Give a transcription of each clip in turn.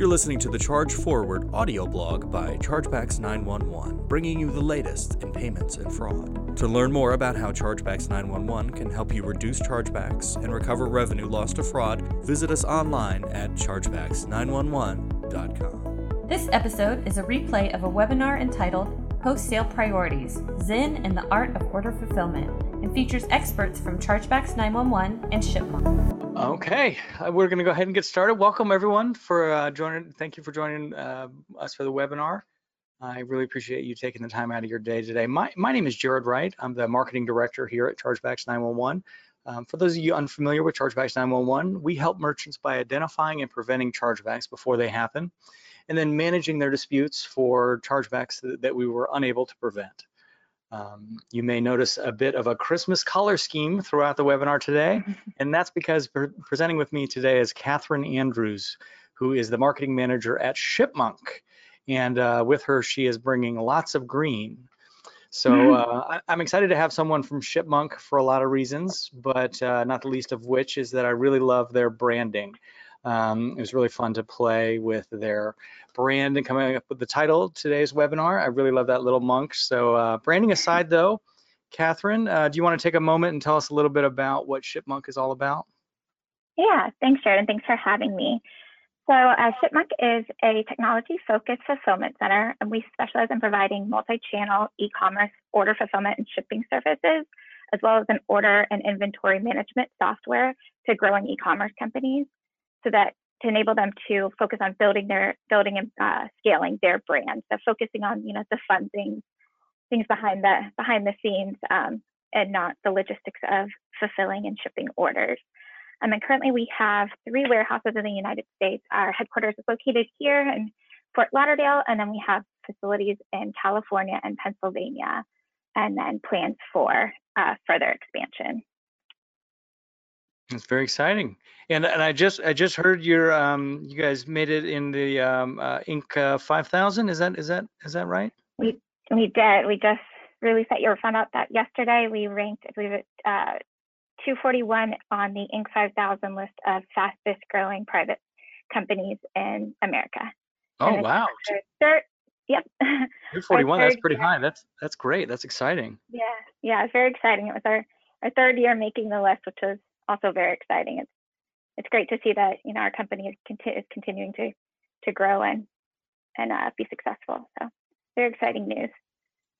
You're listening to the Charge Forward audio blog by Chargebacks 911, bringing you the latest in payments and fraud. To learn more about how Chargebacks 911 can help you reduce chargebacks and recover revenue lost to fraud, visit us online at chargebacks911.com. This episode is a replay of a webinar entitled Post Sale Priorities Zen and the Art of Order Fulfillment and features experts from Chargebacks 911 and Shipmonk. Okay, uh, we're going to go ahead and get started. Welcome everyone for uh, joining. Thank you for joining uh, us for the webinar. I really appreciate you taking the time out of your day today. My, my name is Jared Wright. I'm the marketing director here at Chargebacks 911. Um, for those of you unfamiliar with Chargebacks 911, we help merchants by identifying and preventing chargebacks before they happen and then managing their disputes for chargebacks that, that we were unable to prevent. Um, you may notice a bit of a Christmas color scheme throughout the webinar today, and that's because pre presenting with me today is Catherine Andrews, who is the marketing manager at Shipmonk. And uh, with her, she is bringing lots of green. So mm-hmm. uh, I, am excited to have someone from Shipmonk for a lot of reasons, but uh, not the least of which is that I really love their branding. Um, it was really fun to play with their brand and coming up with the title today's webinar. I really love that little monk. So uh, branding aside though, Catherine, uh, do you want to take a moment and tell us a little bit about what Shipmonk is all about? Yeah, thanks, Jared, and thanks for having me. So uh, Shipmonk is a technology-focused fulfillment center, and we specialize in providing multi-channel e-commerce order fulfillment and shipping services, as well as an order and inventory management software to growing e-commerce companies so that to enable them to focus on building their building and uh, scaling their brand. So focusing on you know the fun things, things behind the behind the scenes, um, and not the logistics of fulfilling and shipping orders. Um, and currently we have three warehouses in the United States. Our headquarters is located here in Fort Lauderdale, and then we have facilities in California and Pennsylvania, and then plans for uh, further expansion. That's very exciting. And and I just I just heard your um you guys made it in the um uh, Inc. Uh, 5000. Is that is that is that right? We we did. We just released that. You found out that yesterday. We ranked I believe it uh 241 on the Inc. 5000 list of fastest growing private companies in America. Oh wow. Third, yep. 241. That's pretty year. high. That's that's great. That's exciting. Yeah, yeah. It's very exciting. It was our our third year making the list, which was also very exciting. It's it's great to see that you know our company is, conti- is continuing to to grow and and uh, be successful. So very exciting news.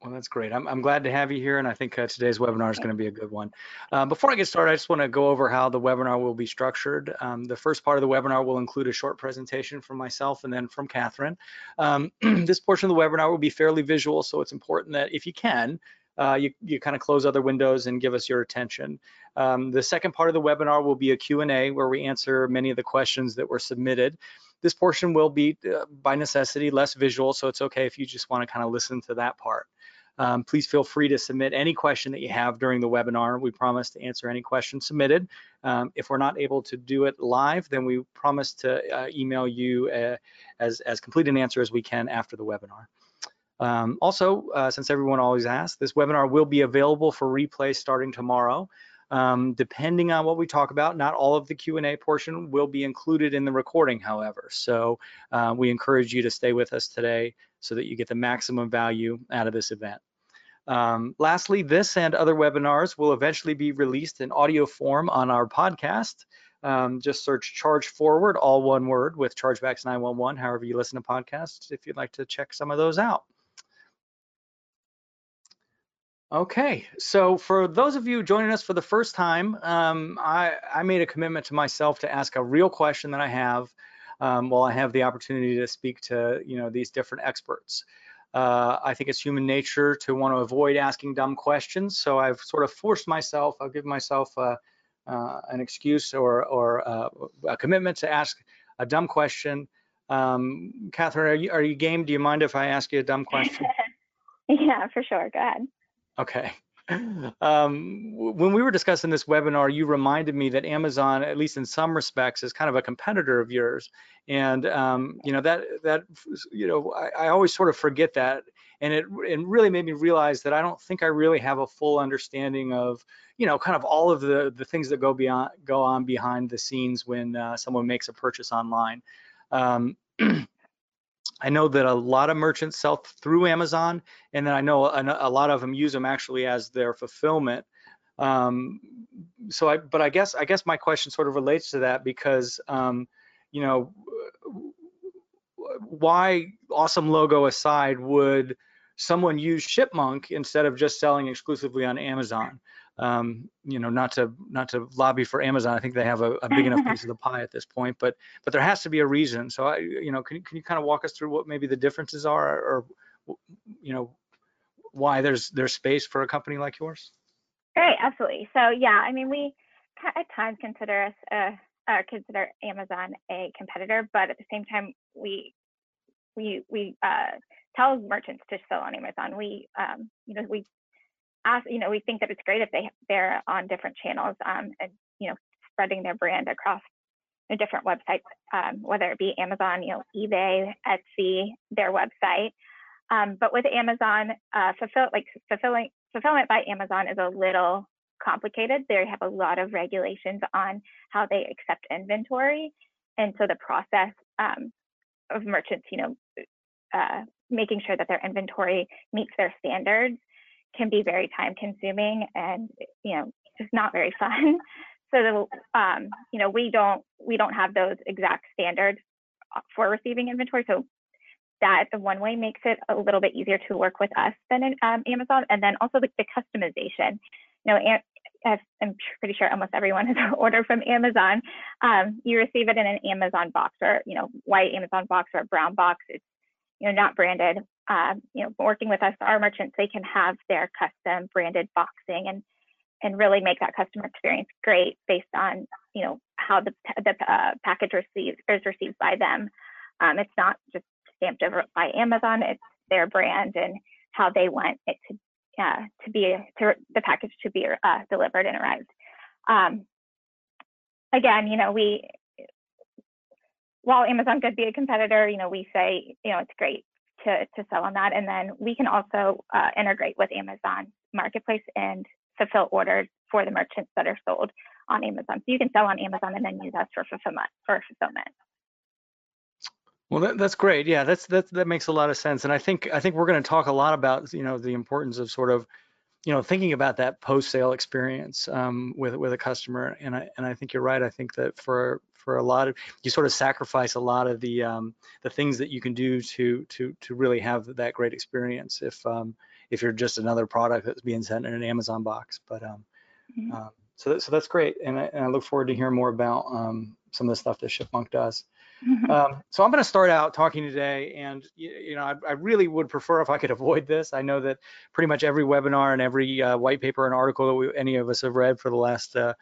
Well, that's great. I'm, I'm glad to have you here, and I think uh, today's webinar is going to be a good one. Uh, before I get started, I just want to go over how the webinar will be structured. Um, the first part of the webinar will include a short presentation from myself and then from Catherine. Um, this portion of the webinar will be fairly visual, so it's important that if you can, uh, you, you kind of close other windows and give us your attention. Um, the second part of the webinar will be a Q&A where we answer many of the questions that were submitted. This portion will be, uh, by necessity, less visual, so it's okay if you just want to kind of listen to that part. Um, please feel free to submit any question that you have during the webinar. We promise to answer any questions submitted. Um, if we're not able to do it live, then we promise to uh, email you uh, as, as complete an answer as we can after the webinar. Um, also, uh, since everyone always asks, this webinar will be available for replay starting tomorrow. Um, depending on what we talk about, not all of the Q&A portion will be included in the recording, however. So uh, we encourage you to stay with us today so that you get the maximum value out of this event. Um, lastly, this and other webinars will eventually be released in audio form on our podcast. Um, just search Charge Forward, all one word, with Chargebacks 911, however you listen to podcasts, if you'd like to check some of those out. Okay, so for those of you joining us for the first time, um, I, I, made a commitment to myself to ask a real question that I have um, while I have the opportunity to speak to you know these different experts. Uh, I think it's human nature to want to avoid asking dumb questions, so I've sort of forced myself. I'll give myself uh, uh, an excuse or or uh, a commitment to ask a dumb question. Um, Catherine, are you, are you game? Do you mind if I ask you a dumb question? yeah, for sure. Go ahead. Okay. Um, when we were discussing this webinar, you reminded me that Amazon, at least in some respects, is kind of a competitor of yours, and um, you know that that you know I, I, always sort of forget that, and it it really made me realize that I don't think I really have a full understanding of you know kind of all of the the things that go beyond go on behind the scenes when uh, someone makes a purchase online. Um, I know that a lot of merchants sell through Amazon, and then I know a, a lot of them use them actually as their fulfillment. Um, so I, but I guess I guess my question sort of relates to that because um, you know why awesome logo aside would someone use Shipmonk instead of just selling exclusively on Amazon? Um, you know, not to not to lobby for Amazon. I think they have a, a big enough piece of the pie at this point, but but there has to be a reason. So I, you know, can you, can you kind of walk us through what maybe the differences are, or, or you know, why there's there's space for a company like yours? Great, absolutely. So yeah, I mean, we at times consider us a, uh, consider Amazon a competitor, but at the same time, we we we uh, tell merchants to sell on Amazon. We um, you know we ask you know we think that it's great if they they're on different channels um, and you know spreading their brand across different websites, um, whether it be Amazon, you know, eBay, Etsy, their website. Um, but with Amazon, uh, fulfill like fulfilling fulfillment by Amazon is a little complicated. They have a lot of regulations on how they accept inventory, and so the process um, of merchants, you know, uh, making sure that their inventory meets their standards can be very time consuming and you know just not very fun. so the, um, you know we don't we don't have those exact standards for receiving inventory. So that one way makes it a little bit easier to work with us than in um, Amazon. And then also the, the customization. You know, I'm pretty sure almost everyone has ordered from Amazon. Um, you receive it in an Amazon box or, you know, white Amazon box or a brown box. It's, you know, not branded. Uh, you know, working with us, our merchants, they can have their custom branded boxing and and really make that customer experience great based on, you know, how the the uh, package receives is received by them. Um, it's not just stamped over by Amazon. It's their brand and how they want it to uh, to be to the package to be uh, delivered and arrived. Um, again, you know, we while Amazon could be a competitor, you know, we say you know it's great to to sell on that, and then we can also uh, integrate with Amazon Marketplace and fulfill orders for the merchants that are sold on Amazon. So you can sell on Amazon and then use us for fulfillment for fulfillment. Well, that, that's great. Yeah, that's that that makes a lot of sense. And I think I think we're going to talk a lot about you know the importance of sort of you know thinking about that post sale experience um, with with a customer. And I and I think you're right. I think that for a lot of you sort of sacrifice a lot of the um, the things that you can do to to to really have that great experience if um, if you're just another product that's being sent in an Amazon box. But um, mm-hmm. um, so that, so that's great. And I, and I look forward to hearing more about um, some of the stuff that Shipmonk does. Mm-hmm. Um, so I'm going to start out talking today, and you, you know, I, I, really would prefer if I could avoid this. I know that pretty much every webinar and every uh, white paper and article that we, any of us have read for the last, uh,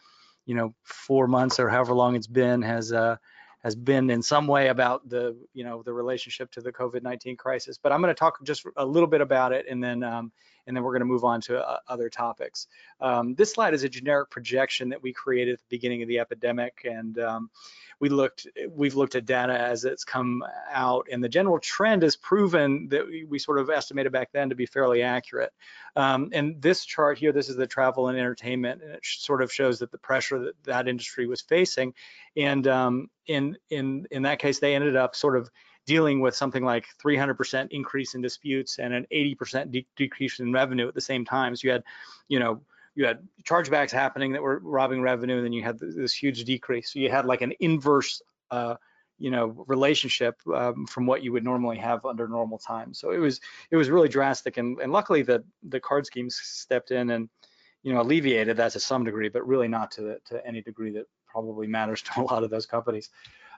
you know, four months or however long it's been has uh, has been in some way about the, you know, the relationship to the COVID-19 crisis. But I'm going to talk just a little bit about it, and then um, and then we're going to move on to uh, other topics. Um, this slide is a generic projection that we created at the beginning of the epidemic, and um, we looked, we've looked at data as it's come out, and the general trend has proven that we, we sort of estimated back then to be fairly accurate. Um, and this chart here, this is the travel and entertainment, and it sort of shows that the pressure that that industry was facing, and um, in in in that case, they ended up sort of dealing with something like 300% increase in disputes and an 80% de decrease in revenue at the same time. So you had, you know, you had chargebacks happening that were robbing revenue, and then you had this huge decrease. So you had like an inverse, uh, you know, relationship um, from what you would normally have under normal times. So it was it was really drastic, and, and luckily the the card schemes stepped in and you know alleviated that to some degree, but really not to the, to any degree that probably matters to a lot of those companies.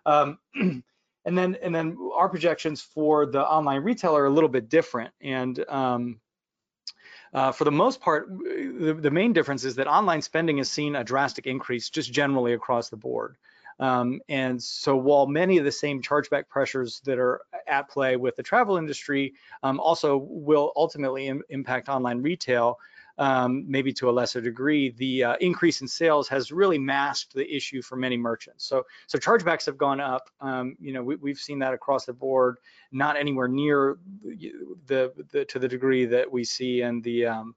Um, And then and then our projections for the online retailer are a little bit different. And um, uh, for the most part, the, the, main difference is that online spending has seen a drastic increase just generally across the board. Um, and so while many of the same chargeback pressures that are at play with the travel industry um, also will ultimately Im impact online retail, um, maybe to a lesser degree, the uh, increase in sales has really masked the issue for many merchants. So, so chargebacks have gone up. Um, you know, we, have seen that across the board, not anywhere near the, the to the degree that we see in the um,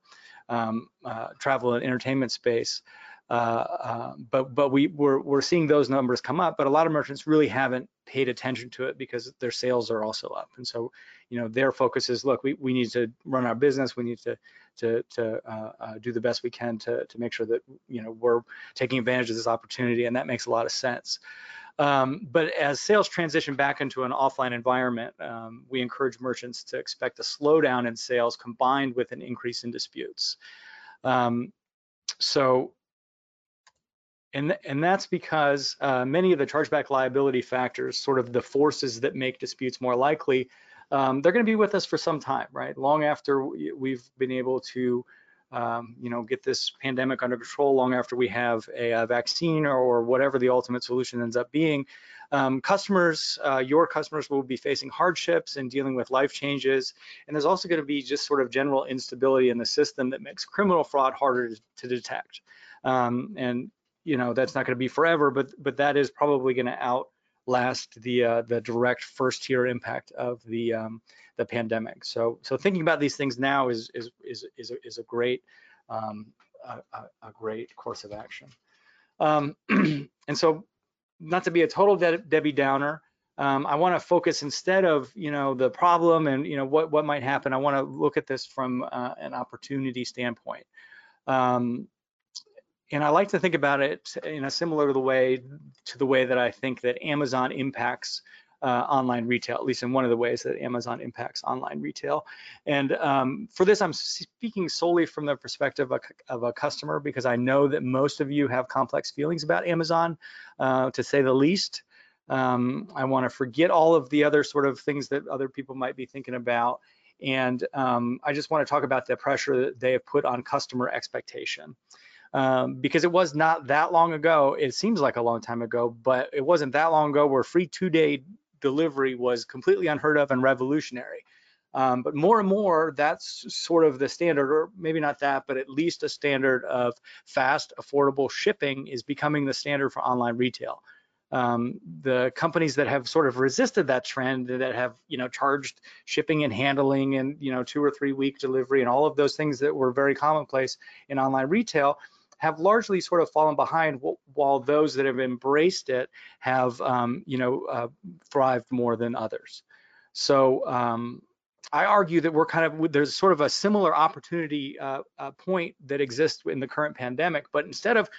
um uh, travel and entertainment space. uh, uh, but but we we're we're seeing those numbers come up, but a lot of merchants really haven't paid attention to it because their sales are also up, and so you know their focus is look, we we need to run our business, we need to to to uh, uh, do the best we can to to make sure that you know we're taking advantage of this opportunity, and that makes a lot of sense. Um, but as sales transition back into an offline environment, um, we encourage merchants to expect a slowdown in sales combined with an increase in disputes. Um, so and, and that's because uh, many of the chargeback liability factors, sort of the forces that make disputes more likely, um, they're going to be with us for some time, right? Long after we've been able to, um, you know, get this pandemic under control, long after we have a, a vaccine or, whatever the ultimate solution ends up being, um, customers, uh, your customers will be facing hardships and dealing with life changes. And there's also going to be just sort of general instability in the system that makes criminal fraud harder to, detect. Um, and you know that's not going to be forever, but but that is probably going to outlast the uh, the direct first tier impact of the um, the pandemic. So so thinking about these things now is is is is a, is a great um, a, a, great course of action. Um, and so not to be a total De Debbie Downer, um, I want to focus instead of you know the problem and you know what what might happen. I want to look at this from uh, an opportunity standpoint. Um, and I like to think about it in a similar to the way to the way that I think that Amazon impacts uh, online retail, at least in one of the ways that Amazon impacts online retail. And um, for this, I'm speaking solely from the perspective of a, of a, customer because I know that most of you have complex feelings about Amazon, uh, to say the least. Um, I want to forget all of the other sort of things that other people might be thinking about. And um, I just want to talk about the pressure that they have put on customer expectation um, because it was not that long ago. It seems like a long time ago, but it wasn't that long ago where free two-day delivery was completely unheard of and revolutionary. Um, but more and more, that's sort of the standard, or maybe not that, but at least a standard of fast, affordable shipping is becoming the standard for online retail. Um, the companies that have sort of resisted that trend, that have you know charged shipping and handling and you know two or three week delivery and all of those things that were very commonplace in online retail, have largely sort of fallen behind while those that have embraced it have, um, you know, uh, thrived more than others. So um, I argue that we're kind of, there's sort of a similar opportunity uh, uh, point that exists in the current pandemic, but instead of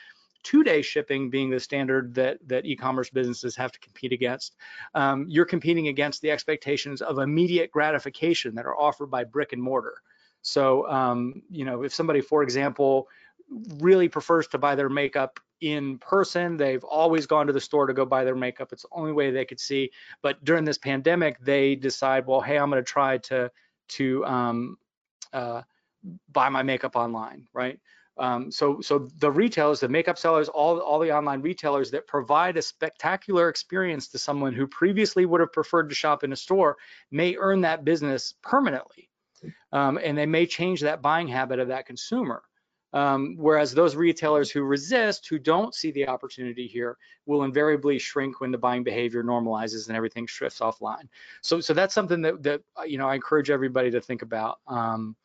two-day shipping being the standard that that e-commerce businesses have to compete against. Um, you're competing against the expectations of immediate gratification that are offered by brick and mortar. So, um, you know, if somebody, for example, really prefers to buy their makeup in person. They've always gone to the store to go buy their makeup. It's the only way they could see. But during this pandemic, they decide, well, hey, I'm going to try to to um, uh, buy my makeup online, right? Um, so, so the retailers, the makeup sellers, all, all the online retailers that provide a spectacular experience to someone who previously would have preferred to shop in a store may earn that business permanently. Um, and they may change that buying habit of that consumer. Um, whereas those retailers who resist, who don't see the opportunity here, will invariably shrink when the buying behavior normalizes and everything shifts offline. So, so that's something that, that you know I encourage everybody to think about. Um,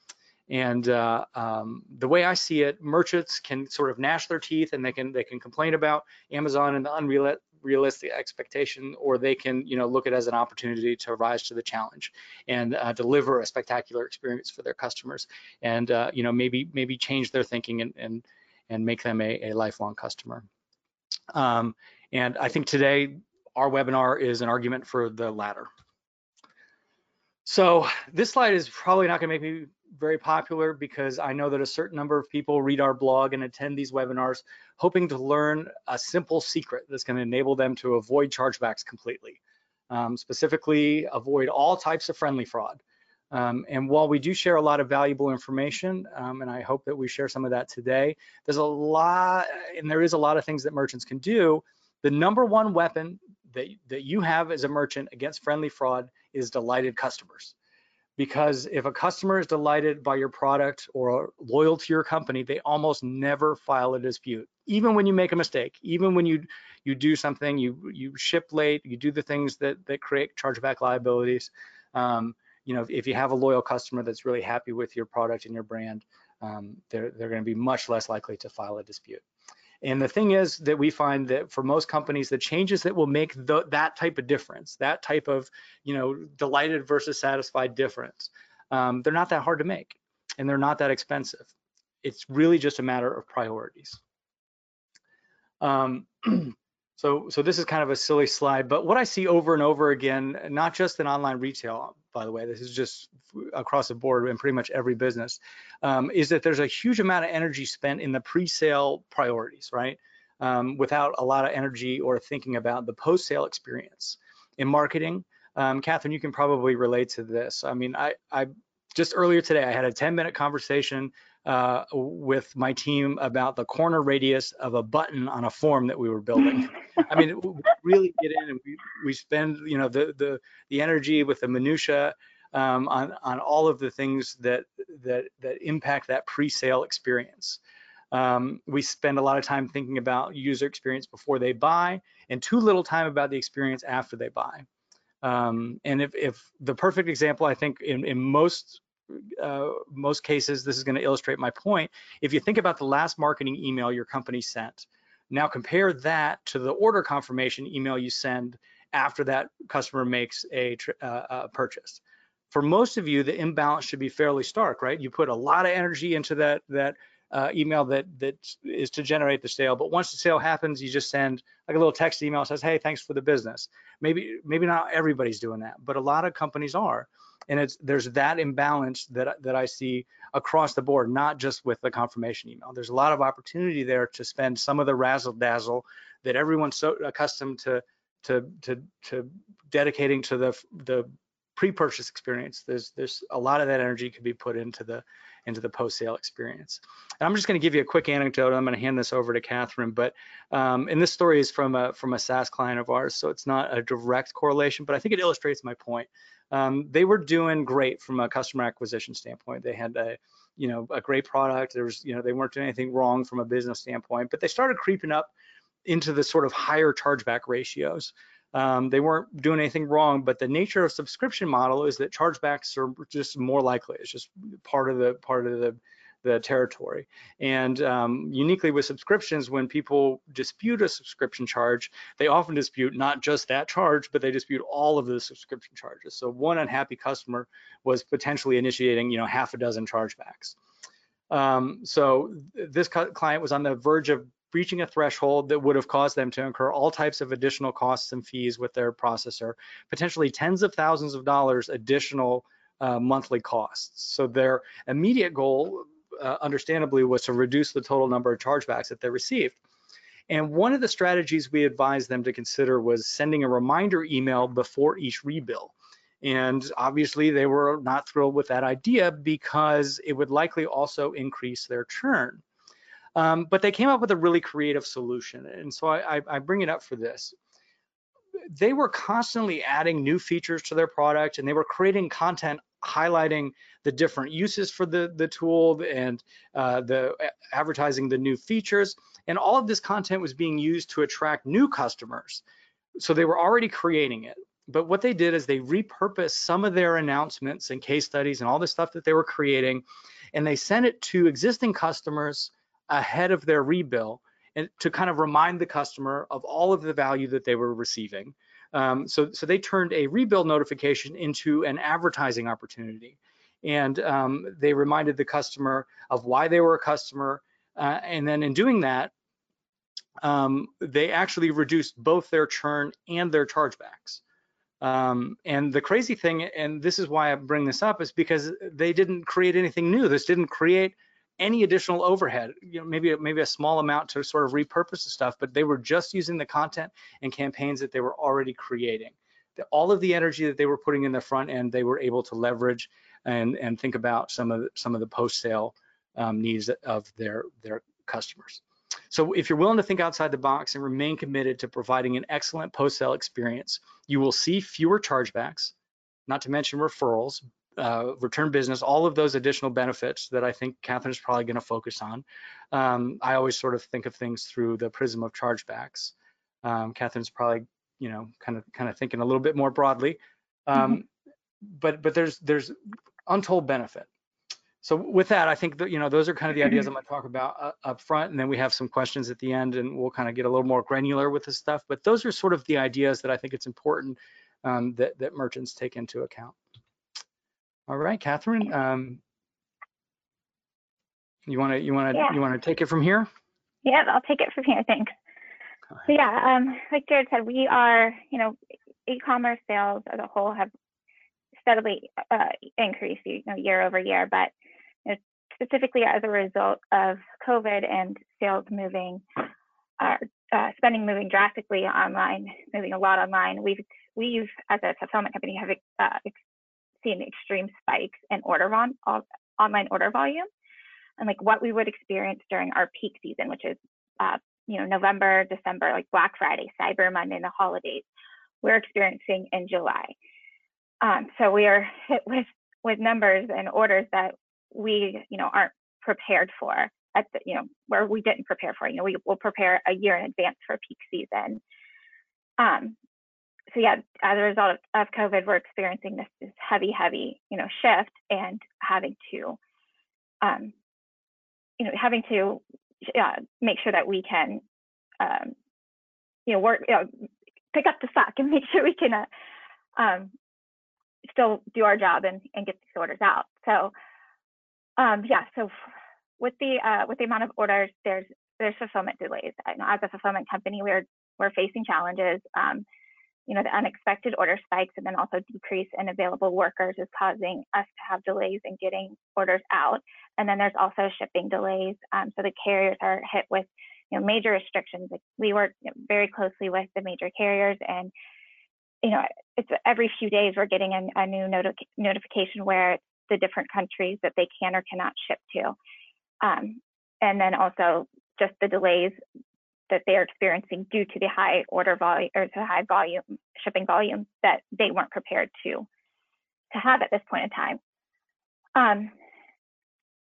and uh, um, the way I see it, merchants can sort of gnash their teeth and they can they can complain about Amazon and the unreal realistic expectation, or they can, you know, look at it as an opportunity to rise to the challenge and uh, deliver a spectacular experience for their customers, and uh, you know, maybe maybe change their thinking and and and make them a, a lifelong customer. Um, and I think today our webinar is an argument for the latter. So this slide is probably not going to make me very popular because I know that a certain number of people read our blog and attend these webinars hoping to learn a simple secret that's going to enable them to avoid chargebacks completely. Um, specifically, avoid all types of friendly fraud. Um, and while we do share a lot of valuable information, um, and I hope that we share some of that today, there's a lot, and there is a lot of things that merchants can do. The number one weapon that, that you have as a merchant against friendly fraud is delighted customers because if a customer is delighted by your product or loyal to your company, they almost never file a dispute. Even when you make a mistake, even when you you do something, you you ship late, you do the things that that create chargeback liabilities. Um, you know, if you have a loyal customer that's really happy with your product and your brand, um, they're they're going to be much less likely to file a dispute. And the thing is that we find that for most companies, the changes that will make the, that type of difference, that type of, you know, delighted versus satisfied difference, um, they're not that hard to make and they're not that expensive. It's really just a matter of priorities. Um, so, so this is kind of a silly slide, but what I see over and over again, not just in online retail, by the way, this is just across the board in pretty much every business, um, is that there's a huge amount of energy spent in the pre-sale priorities, right? Um, without a lot of energy or thinking about the post-sale experience. In marketing, um, Catherine, you can probably relate to this. I mean, I, I just earlier today, I had a 10 minute conversation uh, with my team about the corner radius of a button on a form that we were building. I mean, we really get in and we, we spend, you know, the, the, the energy with the minutia um, on, on all of the things that, that, that impact that pre-sale experience. Um, we spend a lot of time thinking about user experience before they buy and too little time about the experience after they buy. Um, and if, if the perfect example, I think in, in most uh, most cases, this is going to illustrate my point. If you think about the last marketing email your company sent, now compare that to the order confirmation email you send after that customer makes a, uh, a purchase. For most of you, the imbalance should be fairly stark, right? You put a lot of energy into that that uh, email that that is to generate the sale, but once the sale happens, you just send like a little text email says, "Hey, thanks for the business." Maybe maybe not everybody's doing that, but a lot of companies are and it's there's that imbalance that that I see across the board, not just with the confirmation email. There's a lot of opportunity there to spend some of the razzle dazzle that everyone's so accustomed to to to to dedicating to the the pre-purchase experience. There's there's a lot of that energy could be put into the into the post-sale experience. And I'm just going to give you a quick anecdote. I'm going to hand this over to Catherine, but um, and this story is from a from a SaaS client of ours, so it's not a direct correlation, but I think it illustrates my point um, they were doing great from a customer acquisition standpoint. They had a, you know, a great product. There was, you know, they weren't doing anything wrong from a business standpoint, but they started creeping up into the sort of higher chargeback ratios. Um, they weren't doing anything wrong, but the nature of subscription model is that chargebacks are just more likely. It's just part of the part of the the territory. And um, uniquely with subscriptions, when people dispute a subscription charge, they often dispute not just that charge, but they dispute all of the subscription charges. So one unhappy customer was potentially initiating, you know, half a dozen chargebacks. Um, so this client was on the verge of reaching a threshold that would have caused them to incur all types of additional costs and fees with their processor, potentially tens of thousands of dollars additional uh, monthly costs. So their immediate goal uh, understandably was to reduce the total number of chargebacks that they received. And one of the strategies we advised them to consider was sending a reminder email before each rebill. And obviously they were not thrilled with that idea because it would likely also increase their churn. Um, but they came up with a really creative solution. And so I, I bring it up for this. They were constantly adding new features to their product and they were creating content highlighting the different uses for the, the tool and uh, the advertising the new features. And all of this content was being used to attract new customers. So they were already creating it. But what they did is they repurposed some of their announcements and case studies and all the stuff that they were creating, and they sent it to existing customers ahead of their rebill and to kind of remind the customer of all of the value that they were receiving. Um, so, so they turned a rebill notification into an advertising opportunity. And um, they reminded the customer of why they were a customer. Uh, and then in doing that, um, they actually reduced both their churn and their chargebacks. Um, and the crazy thing, and this is why I bring this up, is because they didn't create anything new. This didn't create any additional overhead, you know, maybe maybe a small amount to sort of repurpose the stuff, but they were just using the content and campaigns that they were already creating. The, all of the energy that they were putting in the front end, they were able to leverage and and think about some of the, some of the post sale um, needs of their their customers. So if you're willing to think outside the box and remain committed to providing an excellent post sale experience, you will see fewer chargebacks, not to mention referrals, uh, return business, all of those additional benefits that I think Catherine is probably going to focus on. Um, I always sort of think of things through the prism of chargebacks. Um, Catherine's probably, you know, kind of kind of thinking a little bit more broadly. Um, mm -hmm. But but there's there's untold benefit. so with that, I think that, you know, those are kind of the ideas I'm going to talk about uh, up front, and then we have some questions at the end, and we'll kind of get a little more granular with this stuff. But those are sort of the ideas that I think it's important um, that, that merchants take into account. All right, Catherine, um, you want to you want to Yeah. you want to take it from here? Yeah, I'll take it from here. Thanks. So yeah, um, like Jared said, we are, you know, e-commerce sales as a whole have steadily uh, increased, you know, year over year, but you know, specifically as a result of COVID and sales moving, uh, uh, spending moving drastically online, moving a lot online, we've we've as a fulfillment company have uh, seen extreme spikes in order on online order volume, and like what we would experience during our peak season, which is uh, you know, November, December, like Black Friday, Cyber Monday, and the holidays, we're experiencing in July. Um, so we are hit with with numbers and orders that we, you know, aren't prepared for at the, you know, where we didn't prepare for. You know, we will prepare a year in advance for peak season. Um, so yeah, as a result of, of COVID, we're experiencing this, this heavy, heavy, you know, shift and having to, um, you know, having to uh, make sure that we can, um, you know, work, you know, pick up the slack and make sure we can uh, um, still do our job and, and get these orders out. So, um, yeah, so with the uh, with the amount of orders, there's there's fulfillment delays. As a fulfillment company, we're we're facing challenges. Um, you know, the unexpected order spikes and then also decrease in available workers is causing us to have delays in getting orders out. And then there's also shipping delays. Um, so the carriers are hit with you know, major restrictions. Like we work very closely with the major carriers and you know, it's every few days we're getting a, a new noti notification where the different countries that they can or cannot ship to. Um, and then also just the delays that they are experiencing due to the high order volume or the high volume shipping volume that they weren't prepared to to have at this point in time. Um,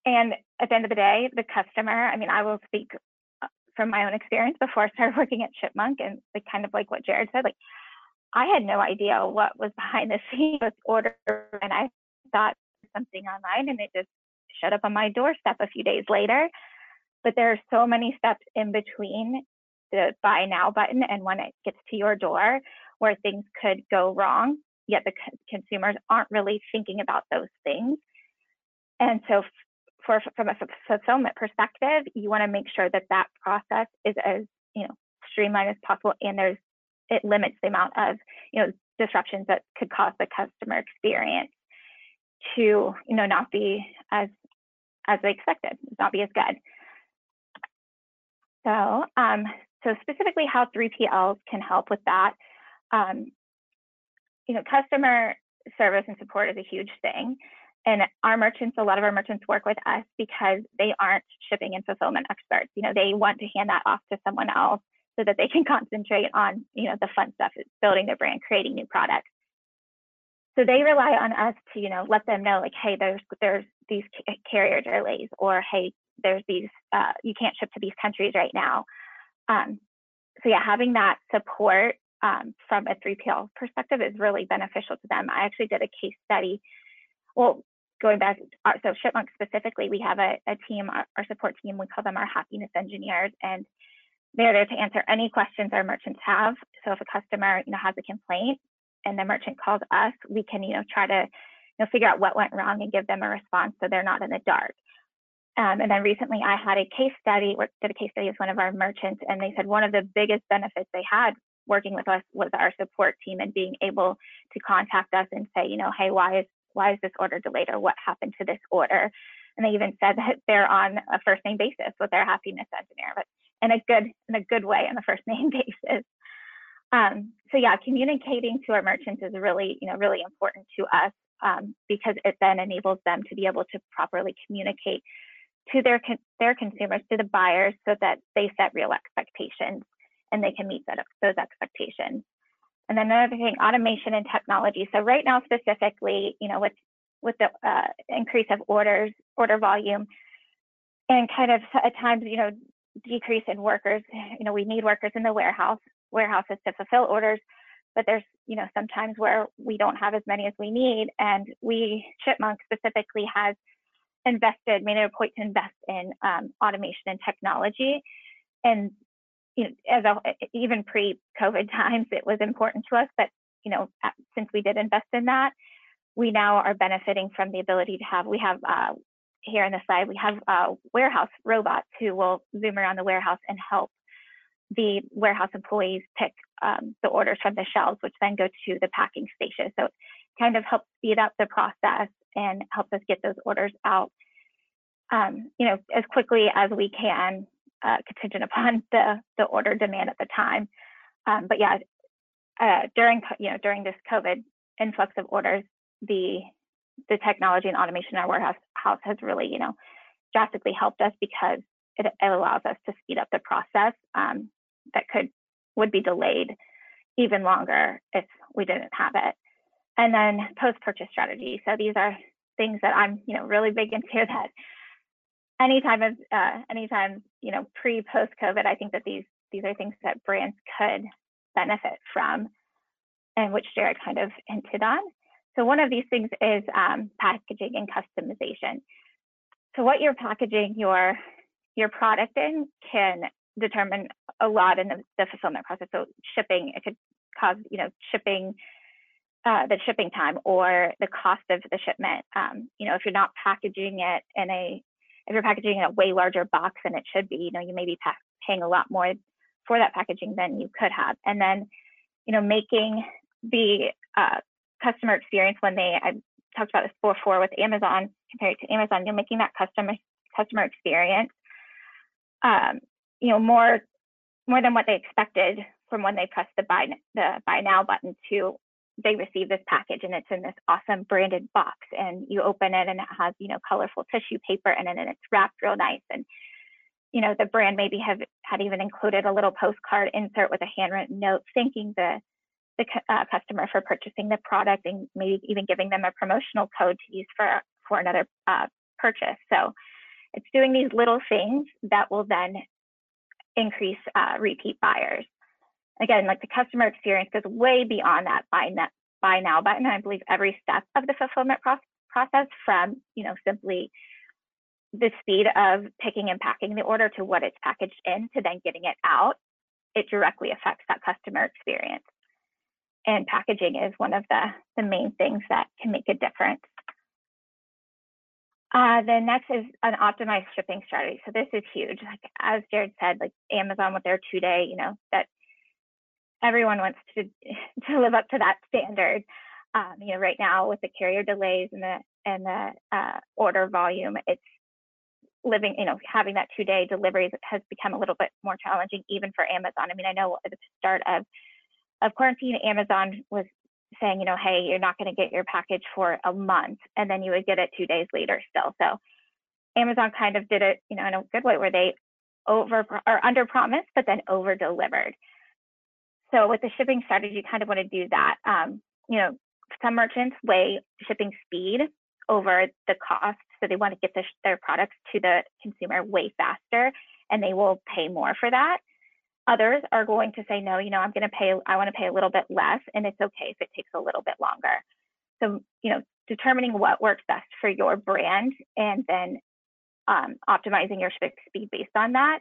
and at the end of the day, the customer, I mean, I will speak uh, from my own experience before I started working at Shipmonk and like kind of like what Jared said, like I had no idea what was behind the scenes with order and I thought something online and it just showed up on my doorstep a few days later but there are so many steps in between the buy now button and when it gets to your door where things could go wrong, yet the consumers aren't really thinking about those things. And so for, from a fulfillment perspective, you want to make sure that that process is as, you know, streamlined as possible and there's, it limits the amount of, you know, disruptions that could cause the customer experience to, you know, not be as, as they expected, not be as good. So, um, so specifically how 3PLs can help with that. Um, you know, customer service and support is a huge thing. And our merchants, a lot of our merchants work with us because they aren't shipping and fulfillment experts. You know, they want to hand that off to someone else so that they can concentrate on, you know, the fun stuff, building their brand, creating new products. So they rely on us to, you know, let them know like, hey, there's there's these carrier delays, or hey, there's these uh, you can't ship to these countries right now. Um, so yeah, having that support um, from a 3PL perspective is really beneficial to them. I actually did a case study. Well, going back, uh, so Shipmonk specifically, we have a, a team, our, our, support team, we call them our happiness engineers, and they're there to answer any questions our merchants have. So if a customer, you know, has a complaint and the merchant calls us, we can, you know, try to, you know, figure out what went wrong and give them a response so they're not in the dark. Um, and then recently I had a case study, did a case study with one of our merchants, and they said one of the biggest benefits they had working with us was our support team and being able to contact us and say, you know, hey, why is why is this order delayed or what happened to this order? And they even said that they're on a first name basis with their happiness engineer, but in a good in a good way on a first name basis. Um, so yeah, communicating to our merchants is really, you know, really important to us um, because it then enables them to be able to properly communicate to their their consumers, to the buyers, so that they set real expectations and they can meet that, those expectations. And then another thing, automation and technology. So right now, specifically, you know, with with the uh, increase of orders, order volume, and kind of at times, you know, decrease in workers. You know, we need workers in the warehouse warehouses to fulfill orders, but there's you know sometimes where we don't have as many as we need, and we Shipmonk specifically has invested, made it a point to invest in um, automation and technology. And you know, as a, even pre-COVID times, it was important to us. But you know, since we did invest in that, we now are benefiting from the ability to have. We have uh, here on the side, we have uh, warehouse robots who will zoom around the warehouse and help the warehouse employees pick um, the orders from the shelves, which then go to the packing station. So it kind of helps speed up the process and helps us get those orders out, um, you know, as quickly as we can, uh, contingent upon the the order demand at the time. Um, but yeah, uh, during you know during this COVID influx of orders, the the technology and automation in our warehouse house has really you know drastically helped us because it, it allows us to speed up the process um, that could would be delayed even longer if we didn't have it. And then post-purchase strategy. So these are things that I'm, you know, really big into that anytime of uh, anytime, you know, pre post COVID, I think that these these are things that brands could benefit from and which Jared kind of hinted on. So one of these things is um, packaging and customization. So what you're packaging your your product in can determine a lot in the, the fulfillment process. So shipping, it could cause, you know, shipping, uh, the shipping time or the cost of the shipment. Um, you know, if you're not packaging it in a, if you're packaging in a way larger box than it should be, you know, you may be paying a lot more for that packaging than you could have. And then, you know, making the uh, customer experience when they, I talked about this before with Amazon, compared to Amazon, you're making that customer customer experience um, you know, more more than what they expected from when they pressed the buy the buy now button to they receive this package and it's in this awesome branded box and you open it and it has you know colorful tissue paper and then it's wrapped real nice and you know the brand maybe have had even included a little postcard insert with a handwritten note thanking the the uh, customer for purchasing the product and maybe even giving them a promotional code to use for for another uh, purchase so it's doing these little things that will then increase uh, repeat buyers. Again, like the customer experience goes way beyond that buy, now, buy now button. I believe every step of the fulfillment pro process from, you know, simply the speed of picking and packing the order to what it's packaged in to then getting it out, it directly affects that customer experience. And packaging is one of the, the main things that can make a difference. Uh, the next is an optimized shipping strategy. So this is huge. Like as Jared said, like Amazon with their two day, you know, that everyone wants to to live up to that standard. Um, you know, right now with the carrier delays and the and the uh, order volume, it's living, you know, having that two day deliveries has become a little bit more challenging even for Amazon. I mean, I know at the start of of quarantine, Amazon was saying, you know, hey, you're not going to get your package for a month, and then you would get it two days later still. So Amazon kind of did it, you know, in a good way where they over or under promised, but then over delivered. So with the shipping strategy, you kind of want to do that. Um, you know, some merchants weigh shipping speed over the cost, so they want to get the, their products to the consumer way faster, and they will pay more for that. Others are going to say, no, you know, I'm going to pay, I want to pay a little bit less, and it's okay if it takes a little bit longer. So, you know, determining what works best for your brand and then um, optimizing your shipping speed based on that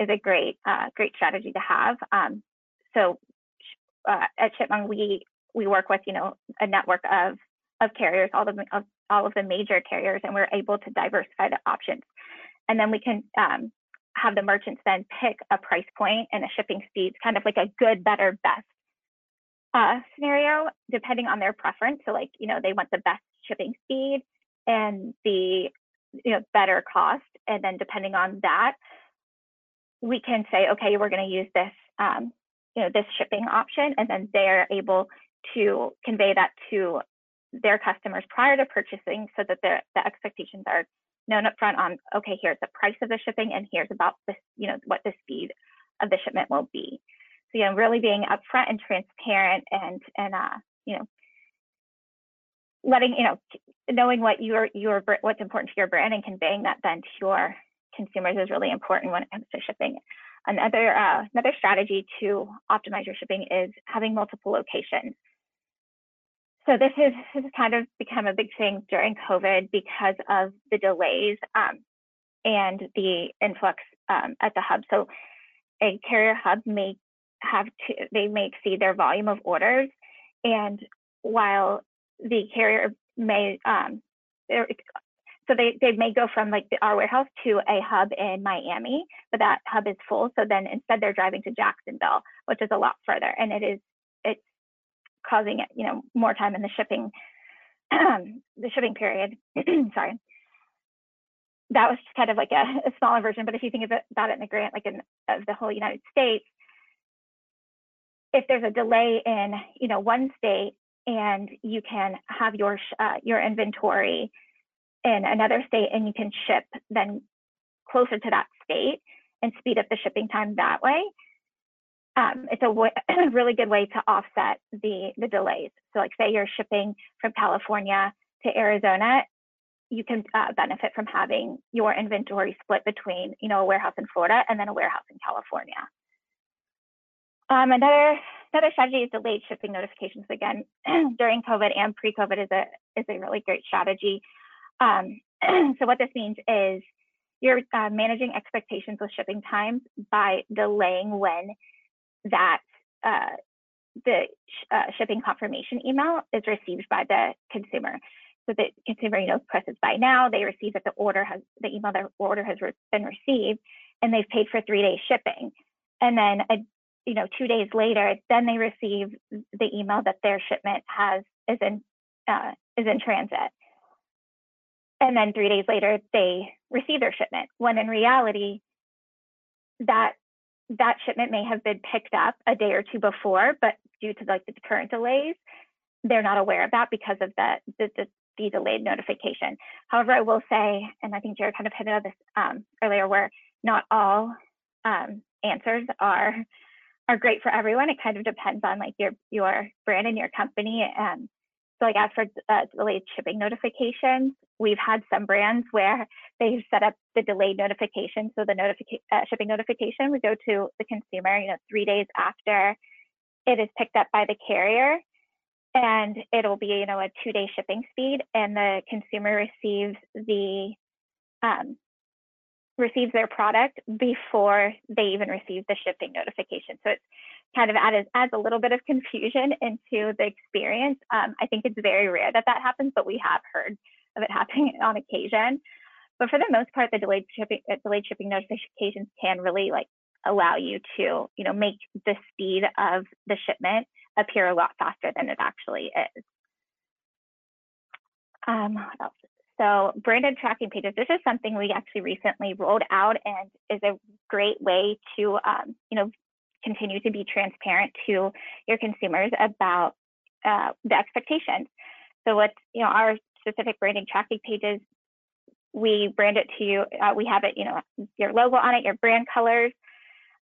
is a great, uh, great strategy to have. Um, so, uh, at Shipmonk, we we work with, you know, a network of of carriers, all of, of all of the major carriers, and we're able to diversify the options. And then we can um, have the merchants then pick a price point and a shipping speed, kind of like a good, better, best uh, scenario, depending on their preference. So, like, you know, they want the best shipping speed and the you know better cost, and then depending on that, we can say, okay, we're going to use this, um, you know, this shipping option, and then they're able to convey that to their customers prior to purchasing, so that the the expectations are known upfront on, okay, here's the price of the shipping and here's about this, you know, what the speed of the shipment will be. So, you know, really being upfront and transparent and, and, uh, you know, letting, you know, knowing what your, your, what's important to your brand and conveying that then to your consumers is really important when it comes to shipping. Another, uh, another strategy to optimize your shipping is having multiple locations. so this is has kind of become a big thing during COVID because of the delays um, and the influx um, at the hub. So a carrier hub may have to they may exceed their volume of orders, and while the carrier may um, so they, they may go from like the, our warehouse to a hub in Miami, but that hub is full. So then instead they're driving to Jacksonville, which is a lot further, and it is it's causing it you know more time in the shipping the shipping period. Sorry. That was kind of like a, a, smaller version, but if you think of it, about it in the grant, like in of the whole United States, if there's a delay in you know one state and you can have your uh, your inventory in another state and you can ship then closer to that state and speed up the shipping time that way. Um, it's a, really good way to offset the, the delays. So like say you're shipping from California to Arizona, you can uh, benefit from having your inventory split between, you know, a warehouse in Florida and then a warehouse in California. Um, another another strategy is delayed shipping notifications. Again, during COVID and pre-COVID is a is a really great strategy. Um, so what this means is you're uh, managing expectations with shipping times by delaying when that uh, the uh, shipping confirmation email is received by the consumer. So the consumer, you know, presses buy now, they receive that the order has the email their order has re been received, and they've paid for three days shipping. And then a you know two days later, then they receive the email that their shipment has is in uh, is in transit and then three days later they receive their shipment when in reality that that shipment may have been picked up a day or two before but due to like the current delays they're not aware of that because of the the, the, the delayed notification. However i will say and i think jared kind of hit on this um, earlier where not all um, answers are are great for everyone. It kind of depends on like your your brand and your company and so like as for uh, delayed shipping notifications, we've had some brands where they've set up the delayed notification. So the notification uh, shipping notification would go to the consumer, you know, three days after it is picked up by the carrier, and it'll be you know a two-day shipping speed, and the consumer receives the um, receives their product before they even receive the shipping notification. So it's kind of adds, adds a little bit of confusion into the experience. Um, I think it's very rare that that happens, but we have heard of it happening on occasion. But for the most part, the delayed shipping uh, delayed shipping notifications can really like allow you to you know make the speed of the shipment appear a lot faster than it actually is. Um, what else? So branded tracking pages, this is something we actually recently rolled out and is a great way to, um, you know, continue to be transparent to your consumers about uh, the expectations. So what, you know, our specific branding tracking pages, we brand it to you, uh, we have it, you know, your logo on it, your brand colors,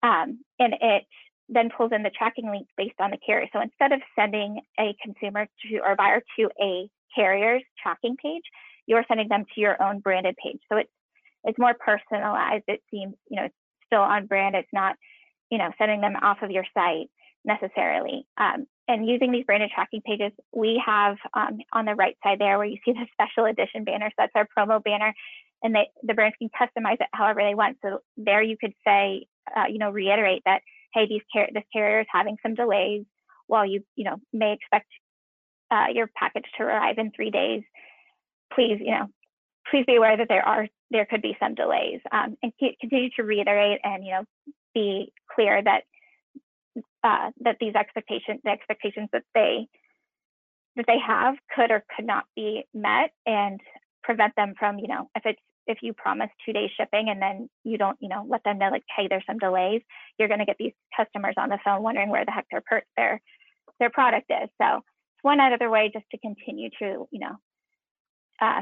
um, and it then pulls in the tracking links based on the carrier. So instead of sending a consumer to or buyer to a carrier's tracking page, you're sending them to your own branded page. So it's it's more personalized. It seems, you know, it's still on brand. It's not you know, sending them off of your site necessarily. Um, and using these branded tracking pages, we have um, on the right side there where you see the special edition banner. So that's our promo banner, and they, the brands can customize it however they want. So there you could say, uh, you know, reiterate that, hey, these car- this carrier is having some delays. While you, you know, may expect uh, your package to arrive in three days, please, you know, please be aware that there are there could be some delays, um, and continue to reiterate and you know be clear that uh, that these expectations, the expectations that they that they have, could or could not be met, and prevent them from, you know, if it's if you promise two day shipping and then you don't, you know, let them know like, hey, there's some delays, you're going to get these customers on the phone wondering where the heck their per- their their product is. So it's one other way just to continue to, you know, uh,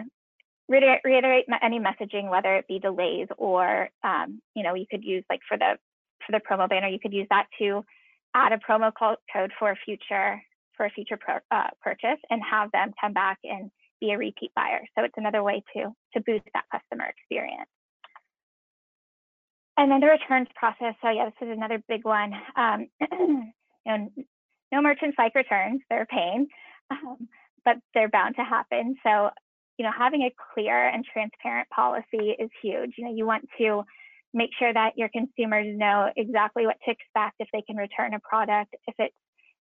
reiterate, reiterate any messaging, whether it be delays or, um, you know, you could use like for the for the promo banner, you could use that to add a promo code for a future for a future pro, uh, purchase and have them come back and be a repeat buyer. So it's another way to to boost that customer experience. And then the returns process. So yeah, this is another big one. Um, you know, no merchants like returns; they're a pain. Um, but they're bound to happen. So, you know, having a clear and transparent policy is huge. You know, you want to make sure that your consumers know exactly what to expect if they can return a product, if it's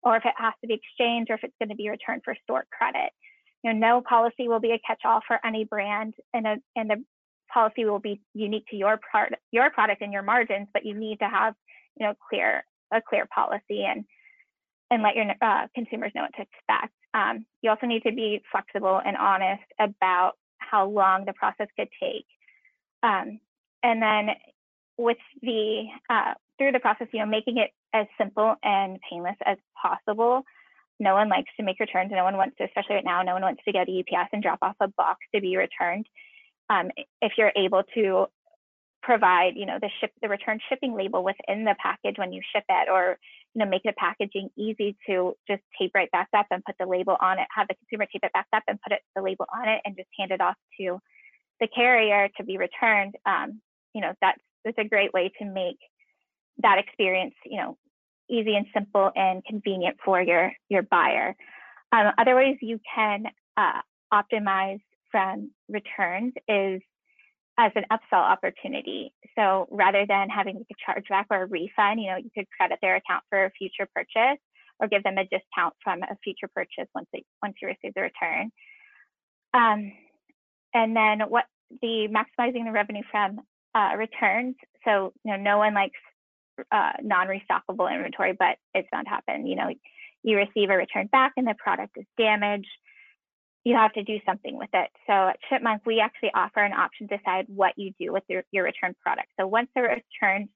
or if it has to be exchanged or if it's going to be returned for store credit. You know, no policy will be a catch-all for any brand, and a and the policy will be unique to your part your product and your margins. But you need to have you know clear a clear policy and and let your uh, consumers know what to expect. Um, you also need to be flexible and honest about how long the process could take. Um, and then with the uh, through the process, you know, making it as simple and painless as possible. No one likes to make returns. No one wants to, especially right now, no one wants to go to UPS and drop off a box to be returned. Um, if you're able to provide, you know, the ship, the return shipping label within the package when you ship it, or you know, make the packaging easy to just tape right back up and put the label on it. Have the consumer tape it back up and put it the label on it, and just hand it off to the carrier to be returned. Um, you know, that's that's a great way to make that experience, you know, easy and simple and convenient for your your buyer. Um, other ways you can uh, optimize from returns is as an upsell opportunity. So rather than having like a chargeback or a refund, you know, you could credit their account for a future purchase or give them a discount from a future purchase once they once you receive the return. Um, and then what the maximizing the revenue from uh, returns. So you know, no one likes uh, non-restockable inventory, but it's bound to happen. You know, you receive a return back and the product is damaged you have to do something with it. So at Shipmonk, we actually offer an option to decide what you do with your, your return product. So once the return,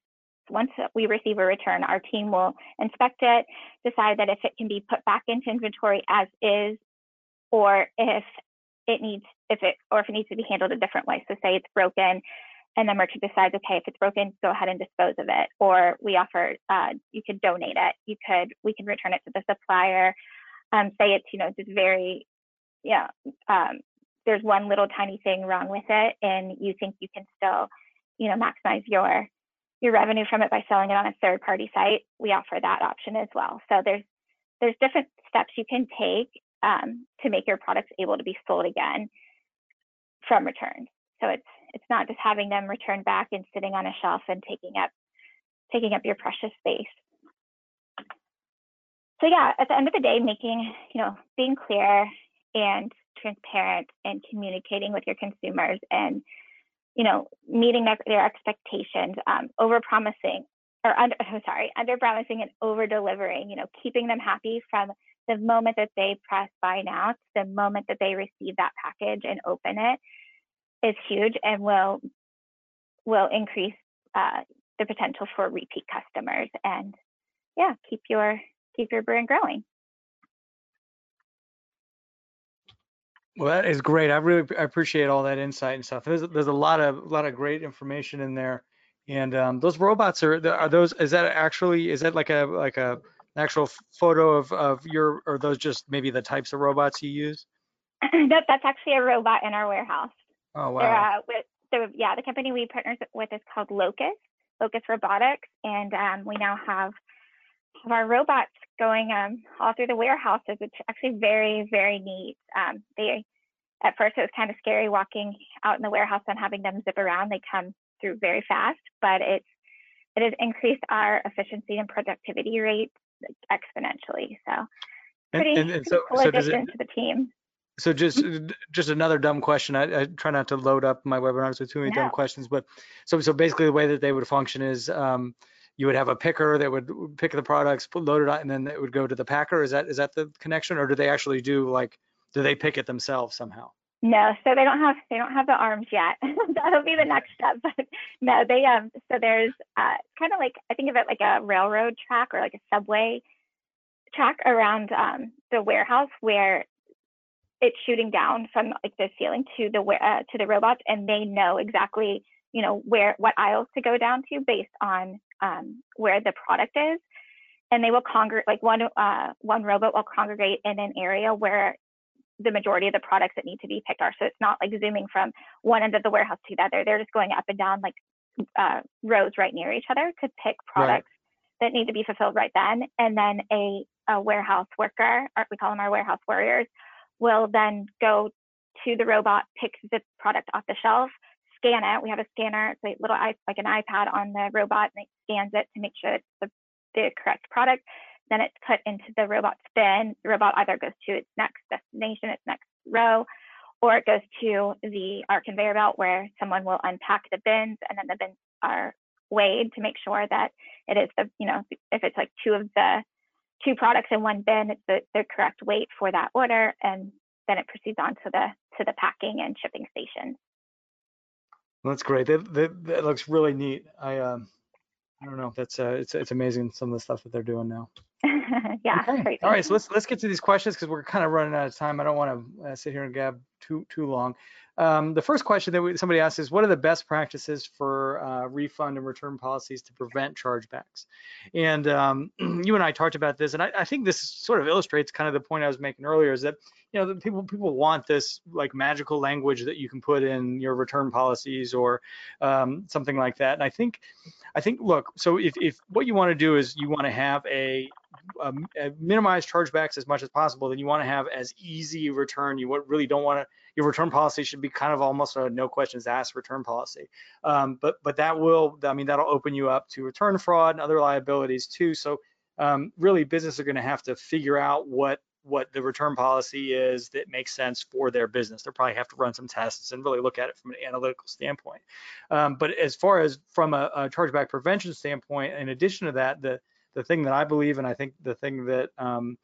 once we receive a return, our team will inspect it, decide that if it can be put back into inventory as is, or if it needs, if it, or if it needs to be handled a different way. So say it's broken and the merchant decides, okay, if it's broken, go ahead and dispose of it. Or we offer, uh, you could donate it. You could, we can return it to the supplier. Um, say it's, you know, just very yeah, um, there's one little tiny thing wrong with it, and you think you can still, you know, maximize your your revenue from it by selling it on a third party site, we offer that option as well. So there's there's different steps you can take um, to make your products able to be sold again from returns. So it's it's not just having them return back and sitting on a shelf and taking up taking up your precious space. So yeah, at the end of the day, making you know being clear and transparent and communicating with your consumers and you know meeting their, their expectations um, over promising or under I'm sorry under promising and over delivering you know keeping them happy from the moment that they press buy now to the moment that they receive that package and open it is huge and will will increase uh, the potential for repeat customers and yeah keep your keep your brand growing Well, that is great. I really I appreciate all that insight and stuff. There's there's a lot of a lot of great information in there. And um, those robots are are those is that actually is that like a like a an actual photo of of your or those just maybe the types of robots you use? that, that's actually a robot in our warehouse. Oh wow. Uh, with, so yeah, the company we partner with is called Locus, Locus Robotics, and um, we now have have our robots going um, all through the warehouses. It's actually very, very neat. Um, they, at first, it was kind of scary walking out in the warehouse and having them zip around. They come through very fast, but it's it has increased our efficiency and productivity rates exponentially. So, pretty, and, and, and so, cool so addition it, to the team. So just just another dumb question. I, I, try not to load up my webinars with too many No. dumb questions, but so so basically the way that they would function is um, you would have a picker that would pick the products, put load it on, and then it would go to the packer. Is that is that the connection, or do they actually do like do they pick it themselves somehow? No, so they don't have they don't have the arms yet. That'll be the next step. But no, they um so there's uh kind of like I think of it like a railroad track or like a subway track around um the warehouse where it's shooting down from like the ceiling to the uh, to the robots and they know exactly you know where what aisles to go down to based on um, where the product is and they will congregate like one uh, one robot will congregate in an area where the majority of the products that need to be picked are. So it's not like zooming from one end of the warehouse to the other. They're just going up and down like uh, rows right near each other to pick Right. products that need to be fulfilled right then. And then a, a warehouse worker, or we call them our warehouse warriors, will then go to the robot, pick the product off the shelf, scan it. We have a scanner, it's a little like an iPad on the robot, and it scans it to make sure it's the, the correct product. Then it's put into the robot's bin. The robot either goes to its next destination, its next row, or it goes to the our conveyor belt where someone will unpack the bins, and then the bins are weighed to make sure that it is the you know if it's like two of the two products in one bin, it's the, the correct weight for that order, and then it proceeds on to the to the packing and shipping station. That's great. That, that, that looks really neat. I um, I don't know. That's uh, it's it's amazing some of the stuff that they're doing now. yeah. Okay. All right. So let's let's get to these questions because we're kind of running out of time. I don't want to uh, sit here and gab too too long. Um, the first question that we, somebody asked is, what are the best practices for uh, refund and return policies to prevent chargebacks? And um, you and I talked about this, and I, I, think this sort of illustrates kind of the point I was making earlier, is that you know the people people want this like magical language that you can put in your return policies or um, something like that. And I think I think look, so if if what you want to do is you want to have a um, minimize chargebacks as much as possible, then you want to have as easy return. You really don't want to your return policy should be kind of almost a no questions asked return policy. Um, but but that will, I mean, that'll open you up to return fraud and other liabilities too. So um, really, businesses are going to have to figure out what what the return policy is that makes sense for their business. They'll probably have to run some tests and really look at it from an analytical standpoint. Um, but as far as from a, a, chargeback prevention standpoint, in addition to that, the the thing that I believe, and I think the thing that um,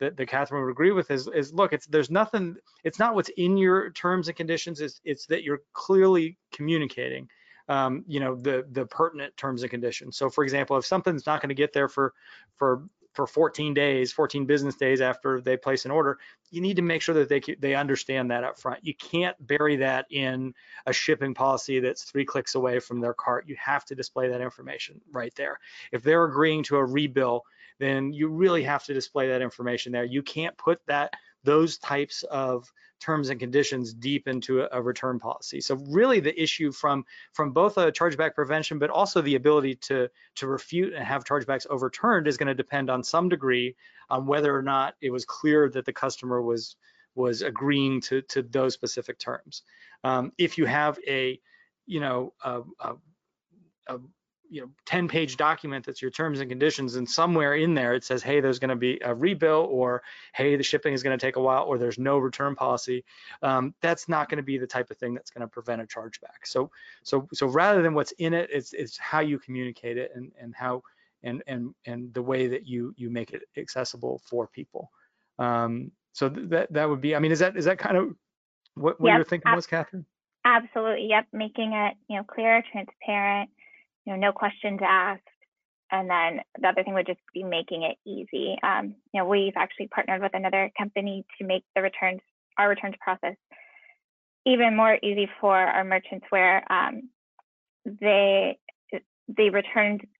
that, that Catherine would agree with is, is look, it's there's nothing, it's not what's in your terms and conditions, it's, it's that you're clearly communicating. Um, you know the the pertinent terms and conditions. So, for example, if something's not going to get there for for for 14 days, 14 business days after they place an order, you need to make sure that they they understand that up front. You can't bury that in a shipping policy that's three clicks away from their cart. You have to display that information right there. If they're agreeing to a rebill, then you really have to display that information there. You can't put that those types of terms and conditions deep into a, a, return policy. So really the issue from from both a chargeback prevention, but also the ability to to refute and have chargebacks overturned is going to depend on some degree on whether or not it was clear that the customer was was agreeing to to those specific terms. Um, if you have a you know a, a, a you know 10 page document that's your terms and conditions and somewhere in there it says hey there's going to be a rebill or hey the shipping is going to take a while or there's no return policy um, that's not going to be the type of thing that's going to prevent a chargeback. So so so rather than what's in it it's it's how you communicate it and and how and and and the way that you you make it accessible for people. Um, so that that would be i mean is that is that kind of what, what yep, you're thinking was catherine? absolutely yep making it you know clear transparent you know, no questions asked. And then the other thing would just be making it easy. Um, you know, we've actually partnered with another company to make the returns, our returns process even more easy for our merchants where um, they the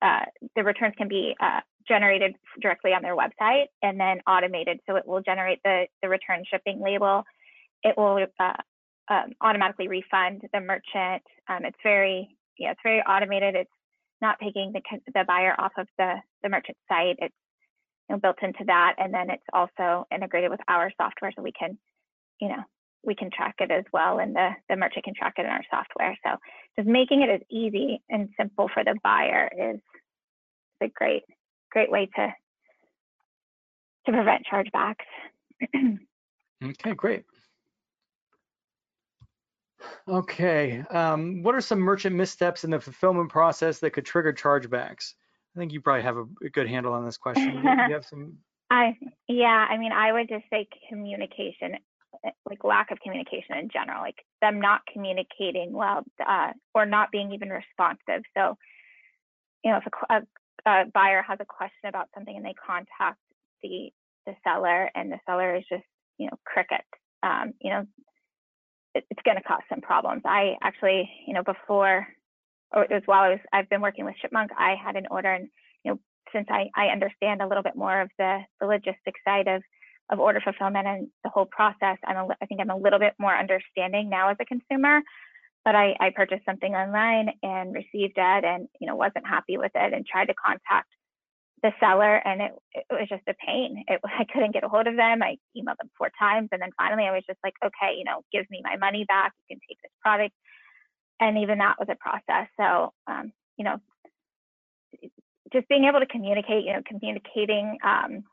uh, the returns can be uh, generated directly on their website and then automated so it will generate the the return shipping label it will uh, um, automatically refund the merchant um, it's very yeah, it's very automated. It's not taking the the buyer off of the the merchant site. It's you know, built into that, and then it's also integrated with our software, so we can, you know, we can track it as well, and the the merchant can track it in our software. So just making it as easy and simple for the buyer is a great great way to to prevent chargebacks. okay, great. Okay. Um, what are some merchant missteps in the fulfillment process that could trigger chargebacks? I think you probably have a, good handle on this question. you have some. I yeah. I mean, I would just say communication, eh, like lack of communication in general, like them not communicating well uh, or not being even responsive. So, you know, if a, a, a buyer has a question about something and they contact the the seller and the seller is just you know cricket. Um, you know, it's going to cause some problems. I actually, you know, before or it was while I was I've been working with Shipmonk, I had an order and you know, since I, I understand a little bit more of the, the logistics side of of order fulfillment and the whole process, I'm a, I think I'm a little bit more understanding now as a consumer. But I, I purchased something online and received it and you know wasn't happy with it and tried to contact the seller and it, it was just a pain. It, I couldn't get a hold of them. I emailed them four times. And then finally I was just like, okay, you know, give me my money back. You can take this product. And even that was a process. So, um, you know, just being able to communicate, you know, communicating, um,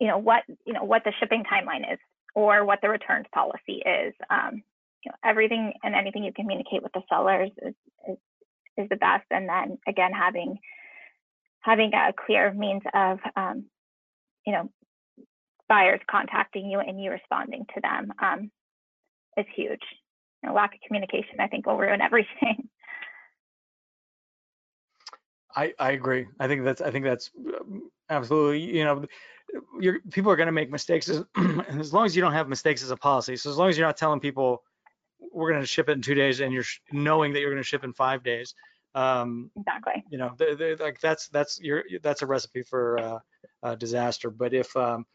you know, what, you know, what the shipping timeline is or what the returns policy is. Um, you know, everything and anything you communicate with the sellers is, is, is the best. And then again, having, having a clear means of, um, you know, buyers contacting you and you responding to them um, is huge. You know, lack of communication, I think, will ruin everything. I, I agree. I think that's I think that's um, absolutely you know you're, people are going to make mistakes as, as long as you don't have mistakes as a policy. So as long as you're not telling people we're going to ship it in two days and you're knowing that you're going to ship in five days, um, exactly. You know, they're, they're like that's that's your that's a recipe for uh, uh, disaster. But if um,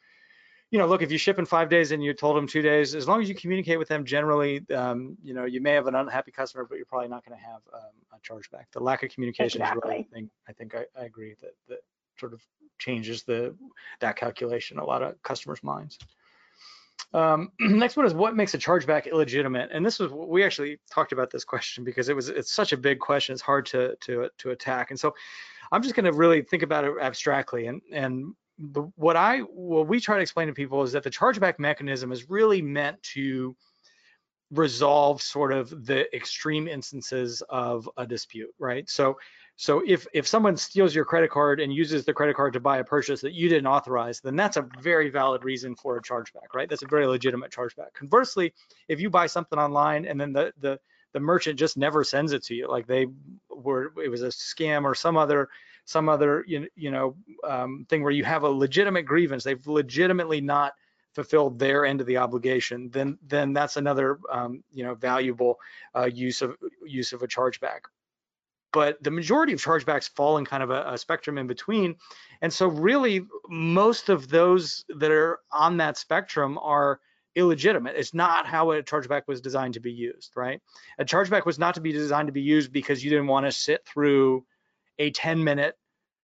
you know, look, if you ship in five days and you told them two days, as long as you communicate with them generally, um, you know, you may have an unhappy customer, but you're probably not going to have um, a chargeback. The lack of communication exactly. is really the thing. I think I, I agree that that sort of changes the that calculation a lot of customers' minds. Um, next one is what makes a chargeback illegitimate, and this was we actually talked about this question because it was it's such a big question. It's hard to to to attack, and so I'm just going to really think about it abstractly and and the, what I what we try to explain to people is that the chargeback mechanism is really meant to resolve sort of the extreme instances of a dispute, right? So so if if someone steals your credit card and uses the credit card to buy a purchase that you didn't authorize, then that's a very valid reason for a chargeback, right? That's a very legitimate chargeback. Conversely, if you buy something online and then the the the merchant just never sends it to you, like they were it was a scam or some other some other you, you know um, thing where you have a legitimate grievance, they've legitimately not fulfilled their end of the obligation, then then that's another um, you know valuable uh, use of use of a chargeback. But the majority of chargebacks fall in kind of a, a spectrum in between, and so really most of those that are on that spectrum are illegitimate. It's not how a chargeback was designed to be used, right? A chargeback was not to be designed to be used because you didn't want to sit through a 10 minute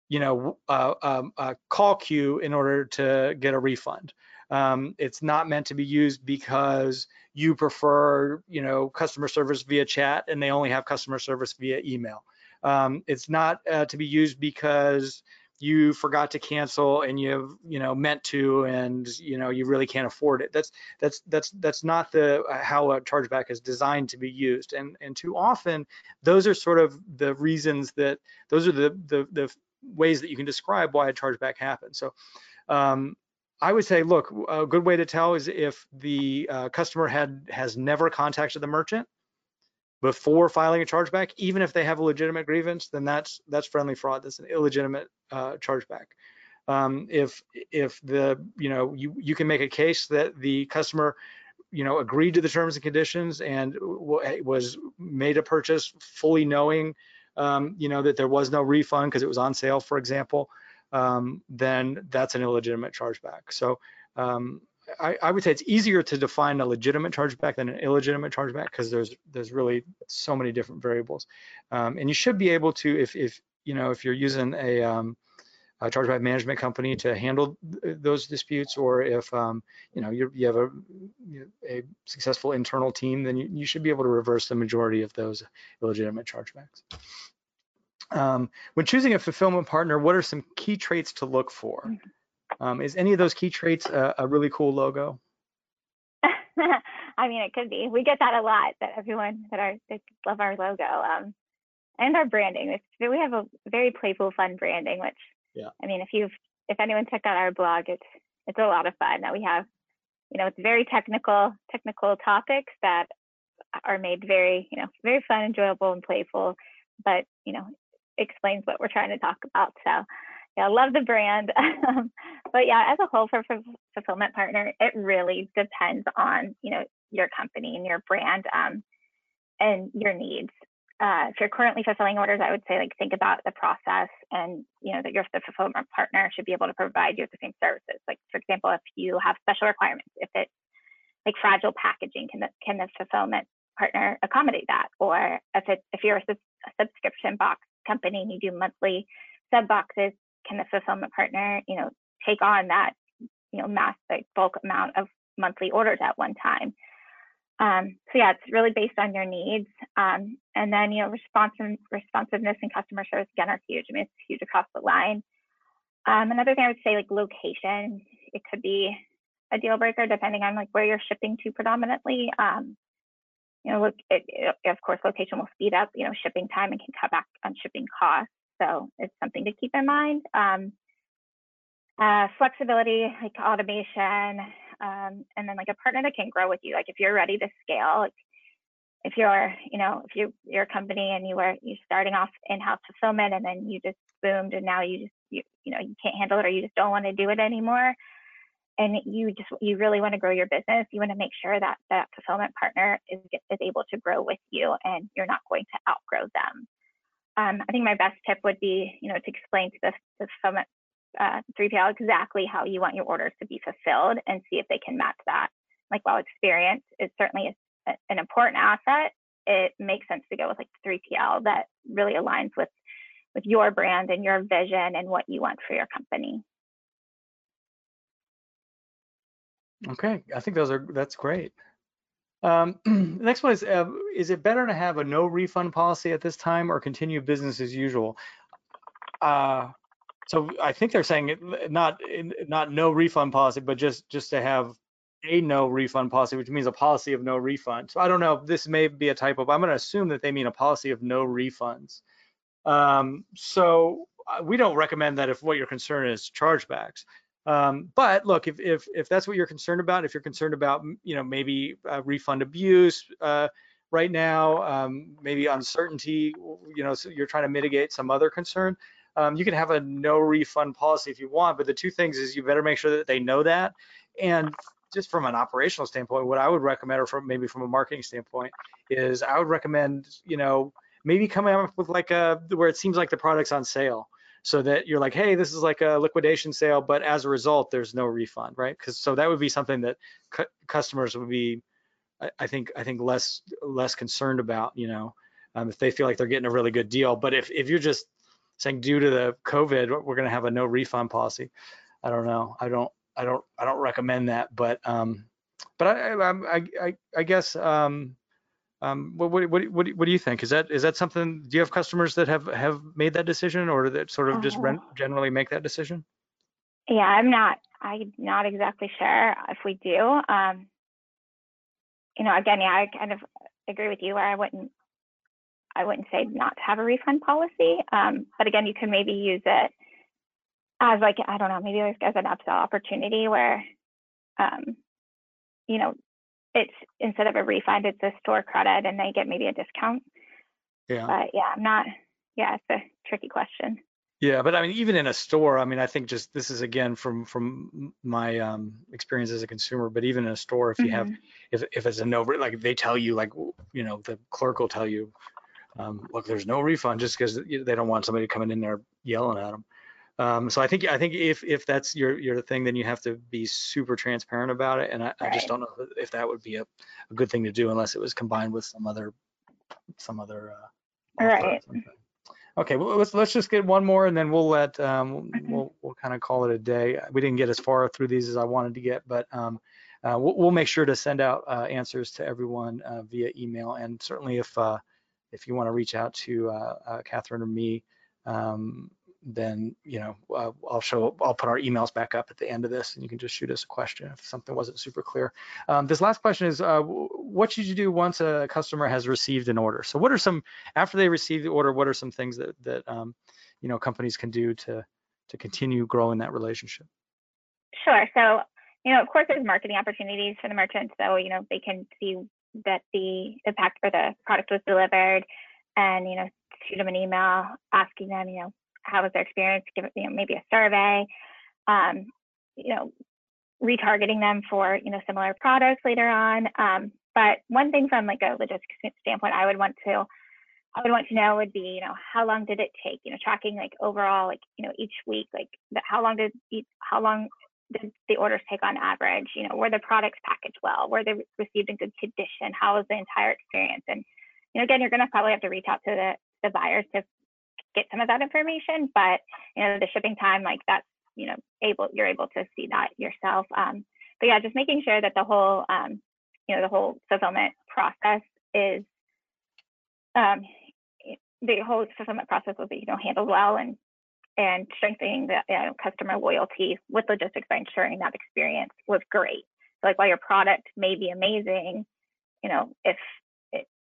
you know uh, um, uh, call queue in order to get a refund um, it's not meant to be used because you prefer you know customer service via chat and they only have customer service via email. Um, it's not uh, to be used because you forgot to cancel and you've you know meant to and you know you really can't afford it. That's that's that's that's not the uh, how a chargeback is designed to be used. And and too often those are sort of the reasons that those are the the, the ways that you can describe why a chargeback happens. So um, I would say, look, a good way to tell is if the uh, customer had has never contacted the merchant before filing a chargeback, even if they have a legitimate grievance, then that's that's friendly fraud. That's an illegitimate uh, chargeback. Um, if if the you know you you can make a case that the customer you know agreed to the terms and conditions and was made a purchase fully knowing um, you know that there was no refund because it was on sale, for example, um, then that's an illegitimate chargeback. So um, I, I, would say it's easier to define a legitimate chargeback than an illegitimate chargeback because there's there's really so many different variables, um, and you should be able to if if you know if you're using a, um, a chargeback management company to handle th those disputes, or if um, you know you have a a successful internal team, then you, you should be able to reverse the majority of those illegitimate chargebacks. Um, when choosing a fulfillment partner, what are some key traits to look for? Mm-hmm. Um, is any of those key traits a, a really cool logo? I mean, it could be. We get that a lot. That everyone that our they love our logo um, and our branding. It's, we have a very playful, fun branding. Which, yeah. I mean, if you've if anyone checked out our blog, it's it's a lot of fun. That we have, you know, it's very technical technical topics that are made very you know very fun, enjoyable, and playful. But you know, explains what we're trying to talk about. So yeah, love the brand. but yeah, as a whole for, for fulfillment partner, it really depends on, you know, your company and your brand um, and your needs. Uh, if you're currently fulfilling orders, I would say like think about the process and you know that your fulfillment partner should be able to provide you with the same services. Like for example, if you have special requirements, if it's like fragile packaging, can the can the fulfillment partner accommodate that? Or if it's if you're a subscription box company and you do monthly sub boxes, can the fulfillment partner, you know, take on that, you know, mass like bulk amount of monthly orders at one time. Um, so yeah, it's really based on your needs. Um, and then, you know, responsive, responsiveness and customer service again are huge. I mean, it's huge across the line. Um, another thing I would say, like location, it could be a deal breaker depending on like where you're shipping to predominantly. Um, you know, look, it, it, of course, location will speed up, you know, shipping time and can cut back on shipping costs. So it's something to keep in mind. Um, uh, flexibility, like automation, um, and then like a partner that can grow with you. Like if you're ready to scale, like if you're, you know, if you you're a company and you were you're starting off in-house fulfillment and then you just boomed and now you just you you know you can't handle it or you just don't want to do it anymore, and you just you really want to grow your business, you want to make sure that that fulfillment partner is is able to grow with you and you're not going to outgrow them. Um, I think my best tip would be, you know, to explain to the, the fulfillment uh, 3PL exactly how you want your orders to be fulfilled and see if they can match that. Like while experience is certainly a, an important asset, it makes sense to go with like 3PL that really aligns with with your brand and your vision and what you want for your company. Okay, I think those are that's great. Um, next one is, uh, is it better to have a no refund policy at this time or continue business as usual? Uh, so I think they're saying it, not not no refund policy, but just just to have a no refund policy, which means a policy of no refund. So I don't know. This may be a typo, but I'm going to assume that they mean a policy of no refunds. Um, so uh, we don't recommend that if what your concern is chargebacks. Um, but look, if, if if that's what you're concerned about, if you're concerned about you know maybe uh, refund abuse uh, right now, um, maybe uncertainty, you know, so you're trying to mitigate some other concern, um, you can have a no refund policy if you want, but the two things is you better make sure that they know that. And just from an operational standpoint, what I would recommend, or from maybe from a marketing standpoint, is I would recommend, you know, maybe coming up with like a where it seems like the product's on sale, so that you're like, hey, this is like a liquidation sale, but as a result, there's no refund, right? Because so that would be something that cu customers would be, I, I, think, I think less less concerned about, you know, um, if they feel like they're getting a really good deal. But if if you're just saying due to the COVID, we're going to have a no refund policy. I don't know. I don't. I don't. I don't recommend that. But um, but I I I, I guess um, um, what, what what what do you think? Is that is that something? Do you have customers that have have made that decision, or that sort of just rent, uh-huh. generally make that decision? Yeah, I'm not. I'm not exactly sure if we do. Um, you know, again, yeah, I kind of agree with you where I wouldn't I wouldn't say not to have a refund policy. Um, but again, you can maybe use it as like, I don't know, maybe like as an upsell opportunity where, um, you know, it's instead of a refund, it's a store credit and they get maybe a discount. Yeah. But yeah, I'm not, yeah, it's a tricky question. Yeah, but I mean, even in a store, I mean, I think just this is again from from my um, experience as a consumer. But even in a store, if you mm-hmm. have, if if it's a no, like they tell you, like you know, the clerk will tell you, um, look, there's no refund just because they don't want somebody coming in there yelling at them. Um, so I think I think if if that's your your thing, then you have to be super transparent about it. And I, right. I just don't know if that would be a, a, good thing to do unless it was combined with some other some other. Uh, right. Okay, well, let's let's just get one more, and then we'll let um, we'll we'll kind of call it a day. We didn't get as far through these as I wanted to get, but um, uh, we'll, we'll, make sure to send out uh, answers to everyone uh, via email, and certainly if uh, if you want to reach out to uh, uh, Catherine or me, um, then you know uh, I'll show I'll put our emails back up at the end of this, and you can just shoot us a question if something wasn't super clear. Um, this last question is, uh, what should you do once a customer has received an order? So what are some after they receive the order? What are some things that that um, you know companies can do to to continue growing that relationship? Sure. So you know, of course, there's marketing opportunities for the merchants, so you know they can see that the the pack or the product was delivered and you know shoot them an email asking them you know how was their experience give it you know maybe a survey um, you know retargeting them for you know similar products later on um, but one thing from like a logistics standpoint i would want to I would want to know would be, you know, how long did it take? You know, tracking like overall, like you know, each week, like the, how long did each, how long did the orders take on average? You know, were the products packaged well? Were they received in good condition? How was the entire experience? And you know, again, you're going to probably have to reach out to the the buyers to get some of that information, but you know, the shipping time, like that's, you know, able, you're able to see that yourself. Um, but yeah, just making sure that the whole, um, you know, the whole fulfillment process is, um, the whole fulfillment process will be, you know, handled well and, and strengthening the you know, customer loyalty with logistics by ensuring that experience was great. So like while your product may be amazing, you know, if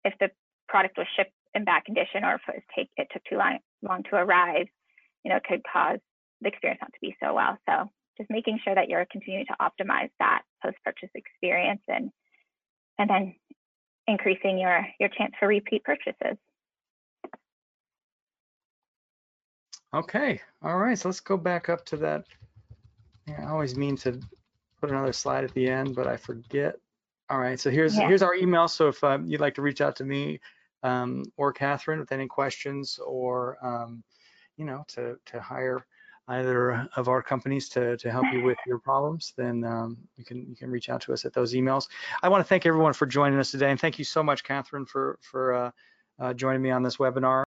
if the product was shipped in bad condition or if it, take, it took too long, long to arrive, you know, it could cause the experience not to be so well. So just making sure that you're continuing to optimize that post-purchase experience and and then increasing your your chance for repeat purchases. Okay, all right, so let's go back up to that. Yeah, I always mean to put another slide at the end, but I forget. All right, so here's Yeah. here's our email. So if um, you'd like to reach out to me um, or Catherine with any questions or um, you know to to hire either of our companies to to help you with your problems, then um, you can you can reach out to us at those emails. I want to thank everyone for joining us today, and thank you so much, Catherine, for for uh, uh, joining me on this webinar.